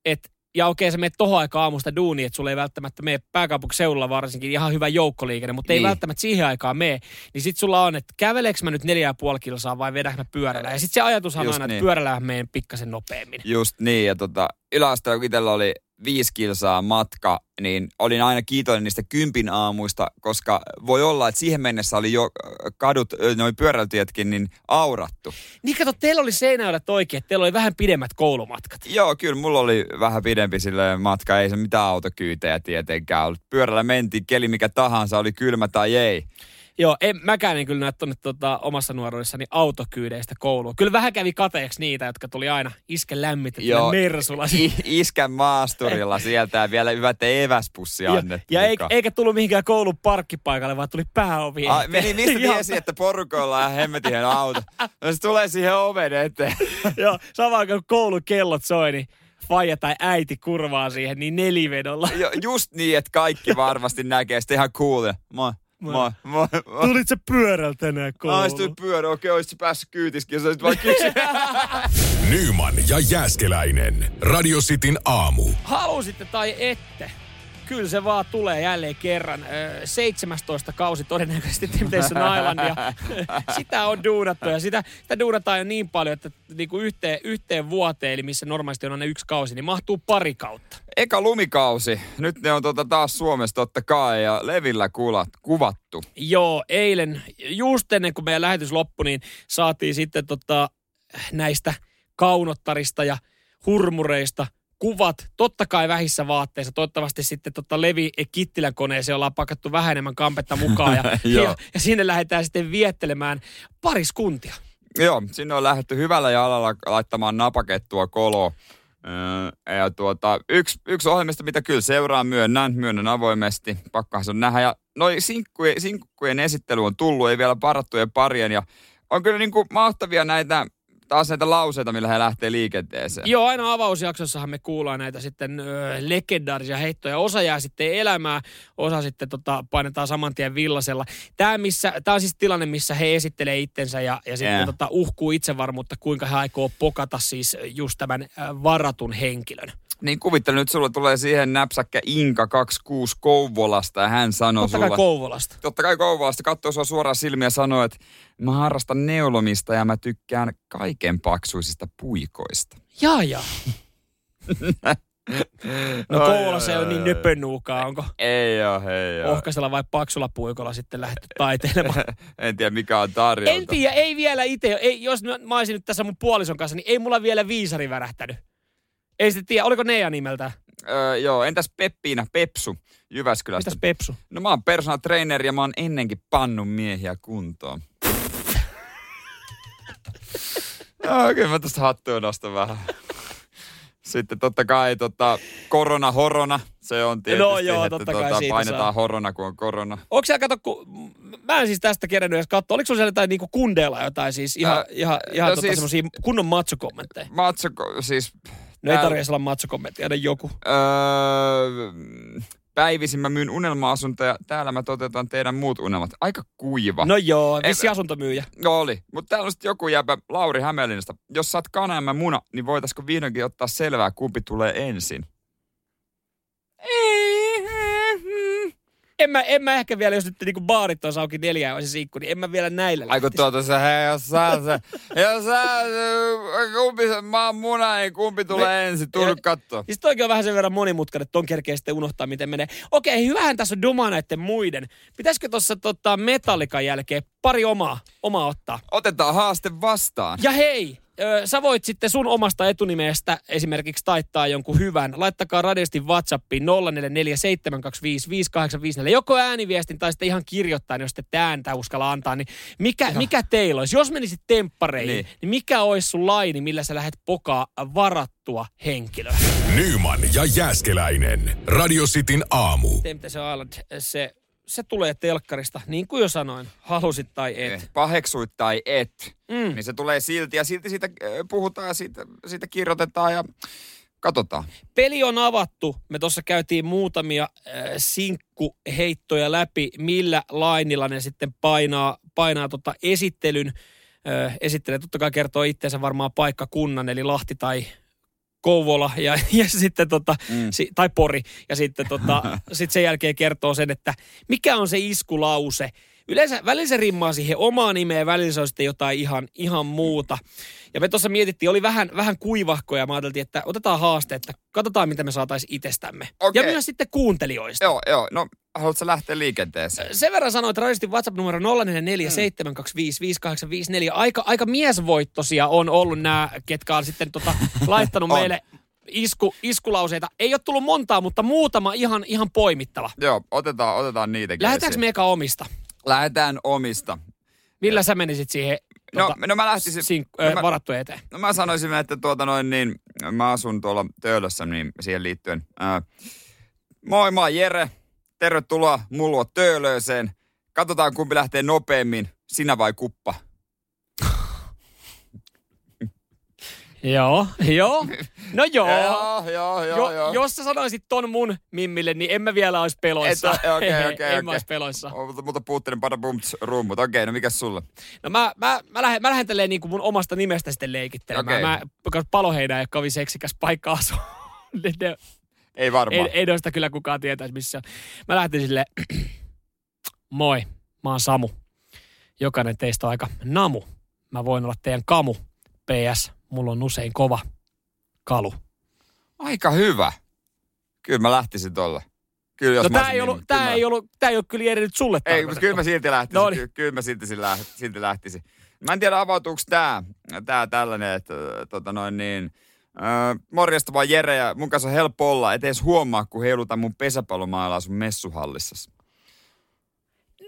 että ja okei, sä menet tohon aikaan aamusta duuniin, että sulla ei välttämättä mene pääkaupunkiseudulla varsinkin ihan hyvä joukkoliikenne, mutta ei Niin. välttämättä siihen aikaan mene. Niin sit sulla on, että käveleekö mä nyt neljä ja puoli kilsaa vai vedänkö mä pyörällä. Ja sit se ajatushan on Just aina, niin. että pyörällä meen pikkasen nopeammin. Just niin, ja tota, yläasteella kun itsellä oli viisi kilsaa matka, niin olin aina kiitollinen niistä kympin aamuista, koska voi olla, että siihen mennessä oli jo äh, kadut, äh, noin pyöräilytietkin, niin aurattu. Niin kato, teillä oli Seinäjoella toikin, että teillä oli vähän pidemmät koulumatkat. Joo, kyllä mulla oli vähän pidempi sille matka, ei se mitään autokyytejä tietenkään ollut. Pyörällä mentiin, keli mikä tahansa, oli kylmä tai ei. Joo, en, mäkään en kyllä näe tuonne tota, omassa nuoruudessani autokyydeistä kouluun. Kyllä vähän kävi kateeksi niitä, jotka tuli aina isken lämmitettyä Joo. Mersulla. I, iskän maasturilla sieltä ja vielä hyvät eväspussi Ja, annettu ja eikä, eikä tullut mihinkään koulun parkkipaikalle, vaan tuli pääovi. Eteen. meni, mistä Joo. tiesi, että porukoilla on hemmetin hieno auto? No se tulee siihen oven eteen. Joo, samaan kun koulun kellot soi, niin faija tai äiti kurvaa siihen, niin nelivedolla. Jo, just niin, että kaikki varmasti näkee. Sitten ihan cool. ja Moi, moi, moi. moi. Tulit se pyörällä tänään kouluun? Aistui pyörä, okei, olisit päässyt kyytiskin, jos olisit kysyä. Nyman ja Jääskeläinen. Radio Cityn aamu. Halusitte tai ette, kyllä se vaan tulee jälleen kerran. Ö, 17 kausi todennäköisesti Temptation Islandia. sitä on duunattu ja sitä, sitä duunataan jo niin paljon, että niinku yhteen, yhteen vuoteen, eli missä normaalisti on aina yksi kausi, niin mahtuu pari kautta. Eka lumikausi. Nyt ne on tota taas Suomessa totta kai ja Levillä kuvat, kuvattu. Joo, eilen, just ennen kuin meidän lähetys loppui, niin saatiin sitten tota, näistä kaunottarista ja hurmureista kuvat, totta kai vähissä vaatteissa. Toivottavasti sitten tota Levi Kittilän koneeseen ollaan pakattu vähän enemmän kampetta mukaan. Ja, ja, ja sinne lähdetään sitten viettelemään pariskuntia. Joo, sinne on lähdetty hyvällä jalalla laittamaan napakettua koloa. Ja tuota, yksi, yksi ohjelmista, mitä kyllä seuraa, myönnän, myönnän avoimesti. Pakkohan se on nähdä. Ja noi sinkkujen, sinkkujen esittely on tullut, ei vielä parattujen parien. Ja on kyllä niin kuin mahtavia näitä, taas näitä lauseita, millä he lähtee liikenteeseen. Joo, aina avausjaksossahan me kuullaan näitä sitten ö, legendaarisia heittoja. Osa jää sitten elämään, osa sitten tota, painetaan saman tien villasella. Tämä, missä, tämä on siis tilanne, missä he esittelee itsensä ja, ja sitten Jää. tota, uhkuu itsevarmuutta, kuinka he aikoo pokata siis just tämän ö, varatun henkilön. Niin kuvittelen nyt, sulla tulee siihen näpsäkkä Inka 26 Kouvolasta ja hän sanoo Totta kai sulle... Kouvolasta. Totta kai Kouvolasta katsoo sua suoraan silmiä ja sanoo, että mä harrastan neulomista ja mä tykkään kaiken paksuisista puikoista. Jaa, jaa. No Kouvolassa ai, ei ole niin ai, nöpönnuukaa. Onko Ei oo, hei oo. ohkaisella vai paksulla puikolla sitten lähdetty taiteilemaan? en tiedä mikä on tarjolta. En tiedä, ei vielä itse. Ei, jos mä, mä olisin nyt tässä mun puolison kanssa, niin ei mulla vielä viisari värähtänyt. Ei sitten tiedä, oliko Nea nimeltä? Öö, joo, entäs Peppiina, Pepsu Jyväskylästä? Mitäs Pepsu? No mä oon personal trainer ja mä oon ennenkin pannut miehiä kuntoon. Joo, kyllä mä tästä hattua nostan vähän. Sitten totta kai tota, korona, horona, se on tietysti, No joo, että totta kai tota, siitä painetaan saa. horona, kun on korona. Onko siellä, kato, kun, mä en siis tästä kerännyt edes katsoa, oliko siellä jotain niinku kundeilla jotain siis ihan, Ää, ihan, ihan no tota siis- semmosia kunnon matsokommentteja? Matso, siis... No ei tarvitse olla matsokommentteja, aina joku. Öö, päivisin mä myyn unelma-asuntoja, täällä mä toteutan teidän muut unelmat. Aika kuiva. No joo, Ei- vissi asuntomyyjä. Joo oli. Mutta täällä on sitten joku jäpä, Lauri Hämeenlinnasta. Jos oot kana ja mä muna, niin voitaisko vihdoinkin ottaa selvää, kumpi tulee ensin? En mä, en mä ehkä vielä, jos nyt niinku baarit on auki neljää vai se sinkku, niin en mä vielä näillä Ai kun tuota se, hei, jos sä, se, jos sä, se, kumpi se, mä oon muna, niin kumpi tulee ensin, tuu nyt. Siis toikin on vähän sen verran monimutkainen, että ton kerkee sitten unohtaa, miten menee. Okei, hyvähän tässä on duma näiden muiden. Pitäisikö tuossa tota, metallikan jälkeen pari omaa, omaa ottaa? Otetaan haaste vastaan. Ja hei, ö, sä voit sitten sun omasta etunimestä esimerkiksi taittaa jonkun hyvän. Laittakaa radiosti WhatsAppiin 0447255854. Joko ääniviestin tai sitten ihan kirjoittain, jos te ette ääntä uskalla antaa. Niin mikä, mikä teillä olisi? Jos menisit temppareihin, niin. Niin. niin mikä olisi sun laini, millä sä lähdet pokaa varattua henkilöä? Nyman ja Jääskeläinen. Radio Cityn aamu. Temptation Island, se, se tulee telkkarista, niin kuin jo sanoin, halusit tai et. Eh, Paheksuit tai et, Mm. niin se tulee silti. Ja silti siitä äh, puhutaan ja siitä, siitä kirjoitetaan ja katsotaan. Peli on avattu. Me tuossa käytiin muutamia äh, sinkkuheittoja läpi, millä lainilla ne sitten painaa, painaa tota esittelyn. Äh, esittelee totta kai kertoo itseensä varmaan paikkakunnan, eli Lahti tai Kouvola ja, ja sitten tota, mm. si, tai Pori. Ja sitten tota, sit sen jälkeen kertoo sen, että mikä on se iskulause. Yleensä välillä se rimmaa siihen omaan nimeen, välillä se on sitten jotain ihan, ihan muuta. Ja me tuossa mietittiin, oli vähän, vähän kuivahko ja me ajateltiin, että otetaan haaste, että katsotaan mitä me saataisiin itsestämme. Okei. Ja myös sitten kuuntelijoista. Joo, joo. No, haluatko lähteä liikenteeseen? Sen verran sanoin, että radistin WhatsApp-numero 0447255854. Aika, aika miesvoittosia on ollut nämä, ketkä on sitten tota, laittanut meille isku, iskulauseita. Ei ole tullut montaa, mutta muutama ihan, ihan poimittava. Joo, otetaan, otetaan niitäkin Lähdetäänkö esiin. me eka omista? Lähdetään omista. Millä sä menisit siihen No, tota, no mä lähtisin... sink, no mä- varattujen eteen? No mä sanoisin, että tuota noin niin, mä asun tuolla Töölössä niin siihen liittyen. Ää, moi, mä oon Jere. Tervetuloa mulla Töölöseen. Katsotaan kumpi lähtee nopeammin, sinä vai kuppa. Joo, joo. No joo. Joo, joo, joo, Jo, jos sä sanoisit ton mun mimmille, niin en mä vielä olisi peloissa. Okei, Ei, okei, en okei. mä olisi peloissa. Oh, mutta, mutta puuttelin pada bumts rummut. Okei, no mikäs sulla? No mä, mä, mä, lähden, mä lähden tälleen niin kuin mun omasta nimestä sitten leikittelemään. Okei. Mä, paloheinä ei kovin seksikäs paikka asua. Ne- ne- Ei varmaan. ei, ei noista kyllä kukaan tietäisi missä. Mä lähtin sille, moi, mä oon Samu. Jokainen teistä on aika namu. Mä voin olla teidän kamu. PS, mulla on usein kova kalu. Aika hyvä. Kyllä mä lähtisin tolle. Kyllä jos No mä tää olisin ei, ollut, niin- tää, mä- ei ollut, tää ei ollut kyllä Jere nyt sulle Ei, mutta kyllä mä silti lähtisin. No niin. Kyllä mä silti, silti lähtisin. Mä en tiedä avautuuko tää, tää tällainen, että äh, tota noin niin, äh, morjesta vaan Jere ja mun kanssa on helppo olla, et edes huomaa, kun heilutan mun pesäpallomailaa sun messuhallissa.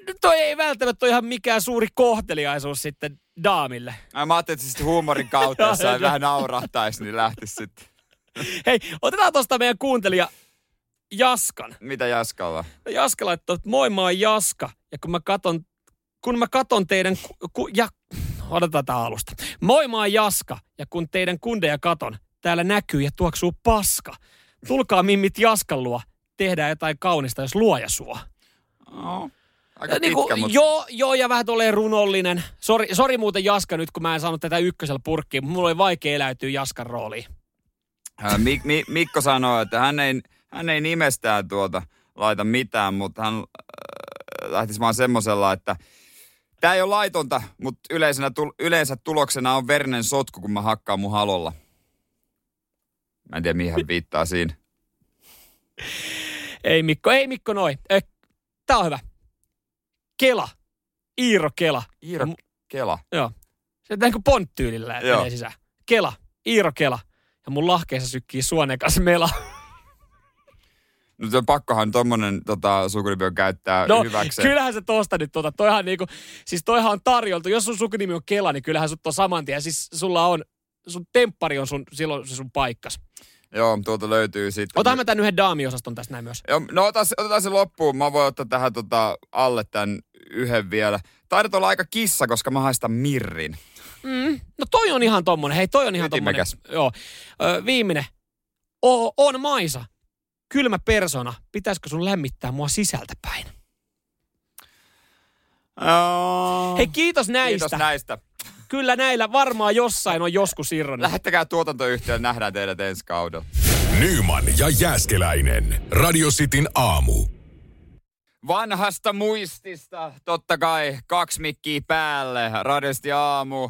No toi ei välttämättä ole ihan mikään suuri kohteliaisuus sitten daamille. Äh, Mä ajattelin, että sitten huumorin kautta, jos ei vähän naurahtaisi, niin lähtisi sitten. Hei, otetaan tosta meidän kuuntelija Jaskan. Mitä Jaskalla? No Jaska laittoi, että moi mä oon Jaska. Ja kun mä katon, kun mä katon teidän, ku, ku, ja, otetaan tää alusta. Moi mä oon Jaska. Ja kun teidän kundeja katon, täällä näkyy ja tuoksuu paska. Tulkaa mimmit Jaskan luo. Tehdään jotain kaunista, jos luoja suo. No, aika Ja pitkä, niinku, mutta... joo, joo, ja vähän tolleen runollinen. Sori, sori muuten Jaska nyt, kun mä en saanut tätä ykkösellä purkkiin, mutta mulla oli vaikea eläytyä Jaskan rooliin. Mik, Mi, Mikko sanoi, että hän ei, hän ei nimestään tuota laita mitään, mutta hän äh, lähtisi vaan semmosella, että tämä ei ole laitonta, mutta yleisenä, tul, yleensä tuloksena on verinen sotku, kun mä hakkaan mun halolla. Mä en tiedä, mihin hän viittaa siinä. Ei Mikko, ei Mikko noin. Tää on hyvä. Kela. Iiro Kela. Iiro M- Kela. Joo. Se näin kuin ponttyylillä menee sisään. Kela. Iiro Kela. Ja mun lahkeessa sykkii suonekas mela. No se on pakkohan tommonen tota, sukunimi käyttää No, hyväkseen. kyllähän se tosta nyt tuota. Toihan niinku, siis toihan on tarjoltu. Jos sun sukunimi on Kela, niin kyllähän sut on saman tien. Siis sulla on, sun temppari on sun, silloin se sun paikkas. Joo, tuolta löytyy sitten. Otamme mä tän yhden daamiosaston tästä näin myös. Joo, no se- otetaan se loppuun. Mä voin ottaa tähän tota, alle tämän yhden vielä. Taidat olla aika kissa, koska mä haistan mirrin. No toi on ihan tommonen. Hei, toi on ihan tommonen. Ytimekäs. Joo. Ö, viimeinen. O, on Maisa. Kylmä persona. Pitäisikö sun lämmittää mua sisältä päin? Oh. Hei, kiitos näistä. Kiitos näistä. Kyllä näillä varmaan jossain on joskus irronnut. Lähettäkää tuotantoyhtiöön, nähdään teidät ensi kaudella. Nyman ja Jääskeläinen. Radio Cityn aamu. Vanhasta muistista, totta kai, kaksi mikkiä päälle, radiosti aamu.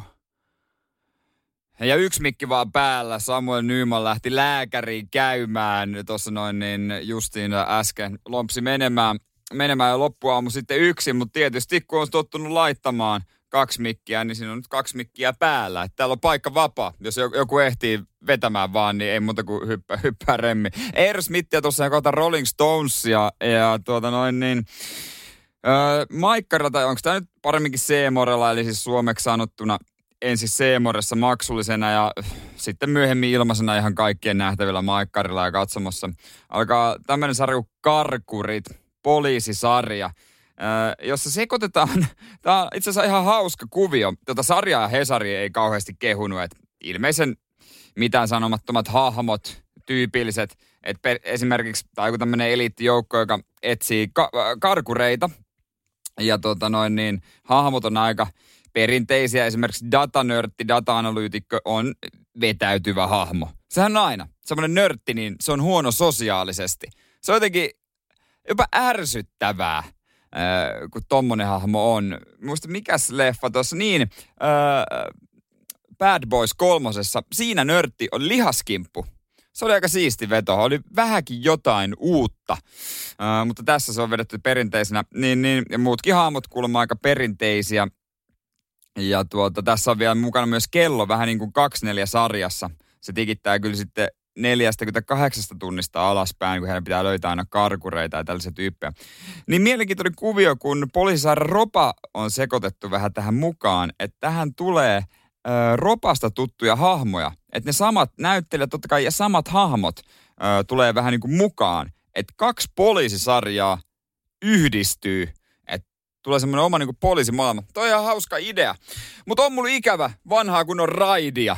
Ja yksi mikki vaan päällä. Samuel Nyman lähti lääkäriin käymään tuossa noin niin justiin äsken. Lompsi menemään, menemään ja loppuaamu sitten yksin, mutta tietysti kun on tottunut laittamaan kaksi mikkiä, niin siinä on nyt kaksi mikkiä päällä. Että täällä on paikka vapaa. Jos jo- joku ehtii vetämään vaan, niin ei muuta kuin hyppää, hyppää remmi. Aerosmithia tuossa kohta Rolling Stonesia ja tuota noin niin... Öö, Maikkarilla, tai onko tämä nyt paremminkin C-morella, eli siis suomeksi sanottuna ensin C-moressa maksullisena ja sitten myöhemmin ilmaisena ihan kaikkien nähtävillä Maikkarilla ja katsomossa. Alkaa tämmöinen sarja kuin Karkurit, poliisisarja. Jossa sekoitetaan, tämä on itse asiassa ihan hauska kuvio. Tota sarjaa Hesari ei kauheasti kehunut, että ilmeisen mitään sanomattomat hahmot, tyypilliset, että per, esimerkiksi tai joku tämmöinen eliittijoukko, joka etsii ka- karkureita, ja tota noin niin, hahmot on aika perinteisiä. Esimerkiksi datanörtti, data-analyytikko on vetäytyvä hahmo. Sehän on aina. Semmoinen nörtti, niin se on huono sosiaalisesti. Se on jotenkin jopa ärsyttävää, äh, kun tommonen hahmo on. Muista mikäs leffa tuossa, niin, äh, Bad Boys kolmosessa, siinä nörtti on lihaskimppu. Se oli aika siisti veto. Oli vähänkin jotain uutta. Uh, mutta tässä se on vedetty perinteisenä. Niin, niin, ja muutkin hahmot kuulemma aika perinteisiä. Ja tuota, tässä on vielä mukana myös kello, vähän niin kuin 24 sarjassa. Se tikittää kyllä sitten 48 tunnista alaspäin, kun heidän pitää löytää aina karkureita ja tällaisia tyyppejä. Niin mielenkiintoinen kuvio, kun poliisisaira Ropa on sekoitettu vähän tähän mukaan, että tähän tulee – ö, ropasta tuttuja hahmoja. Että ne samat näyttelijät totta kai ja samat hahmot ö, tulee vähän niin kuin mukaan. Että kaksi poliisisarjaa yhdistyy. Tulee semmoinen oma niin kuin poliisimaailma. Toi on ihan hauska idea. Mutta on mulla ikävä vanhaa kun on raidia.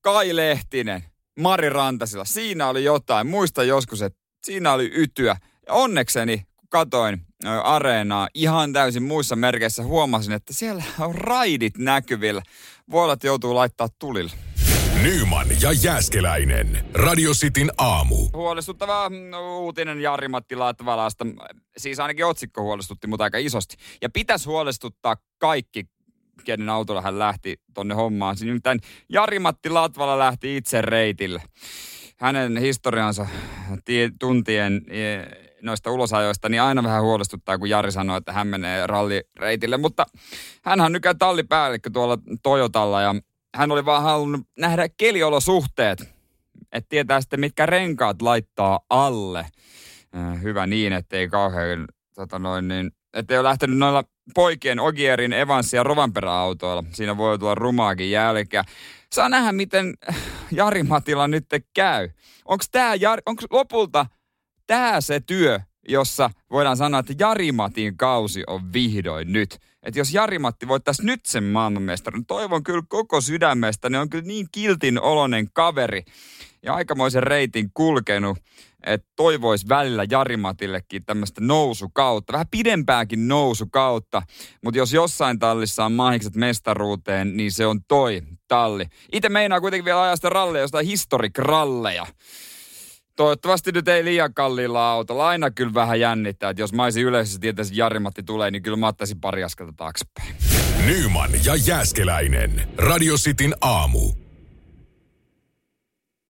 Kai Lehtinen, Mari Rantasilla. Siinä oli jotain. Muista joskus, että siinä oli ytyä. Ja onnekseni, kun katoin areenaa ihan täysin muissa merkeissä, huomasin, että siellä on raidit näkyvillä. Voi olla, että joutuu laittaa tulille. Nyman ja Jääskeläinen. Radio Cityn aamu. Huolestuttava uutinen Jari-Matti Latvalasta. Siis ainakin otsikko huolestutti mutta aika isosti. Ja pitäisi huolestuttaa kaikki, kenen autolla hän lähti tonne hommaan. Nimittäin Jari-Matti Latvala lähti itse reitille. Hänen historiansa tuntien noista ulosajoista, niin aina vähän huolestuttaa, kun Jari sanoo, että hän menee rallireitille. Mutta hän on nykyään tallipäällikkö tuolla Toyotalla ja hän oli vaan halunnut nähdä keliolosuhteet, että tietää sitten mitkä renkaat laittaa alle. Hyvä niin, ettei kauhean, tota noin, niin, ettei ole lähtenyt noilla poikien Ogierin, Evans ja Rovanperä-autoilla. Siinä voi tulla rumaakin jälkeä. Saa nähdä, miten Jari Matilla nyt käy. Onko tämä onko lopulta tämä se työ, jossa voidaan sanoa, että Jari-Matin kausi on vihdoin nyt. Että jos Jari-Matti voittaisi nyt sen maailmanmestarin, toivon kyllä koko sydämestä, ne on kyllä niin kiltin olonen kaveri ja aikamoisen reitin kulkenut, että toivois välillä Jarimatillekin tämmöistä nousukautta, vähän pidempääkin nousukautta, mutta jos jossain tallissa on mahikset mestaruuteen, niin se on toi talli. Itse meinaa kuitenkin vielä ajaa sitä ralleja, jostain historikralleja. Toivottavasti nyt ei liian kalliilla autolla. Aina kyllä vähän jännittää, että jos mä olisin yleisössä tietäisin, että Jari-Matti tulee, niin kyllä mä ottaisin pari askelta taaksepäin. Nyman ja Jääskeläinen. Radio Cityn aamu.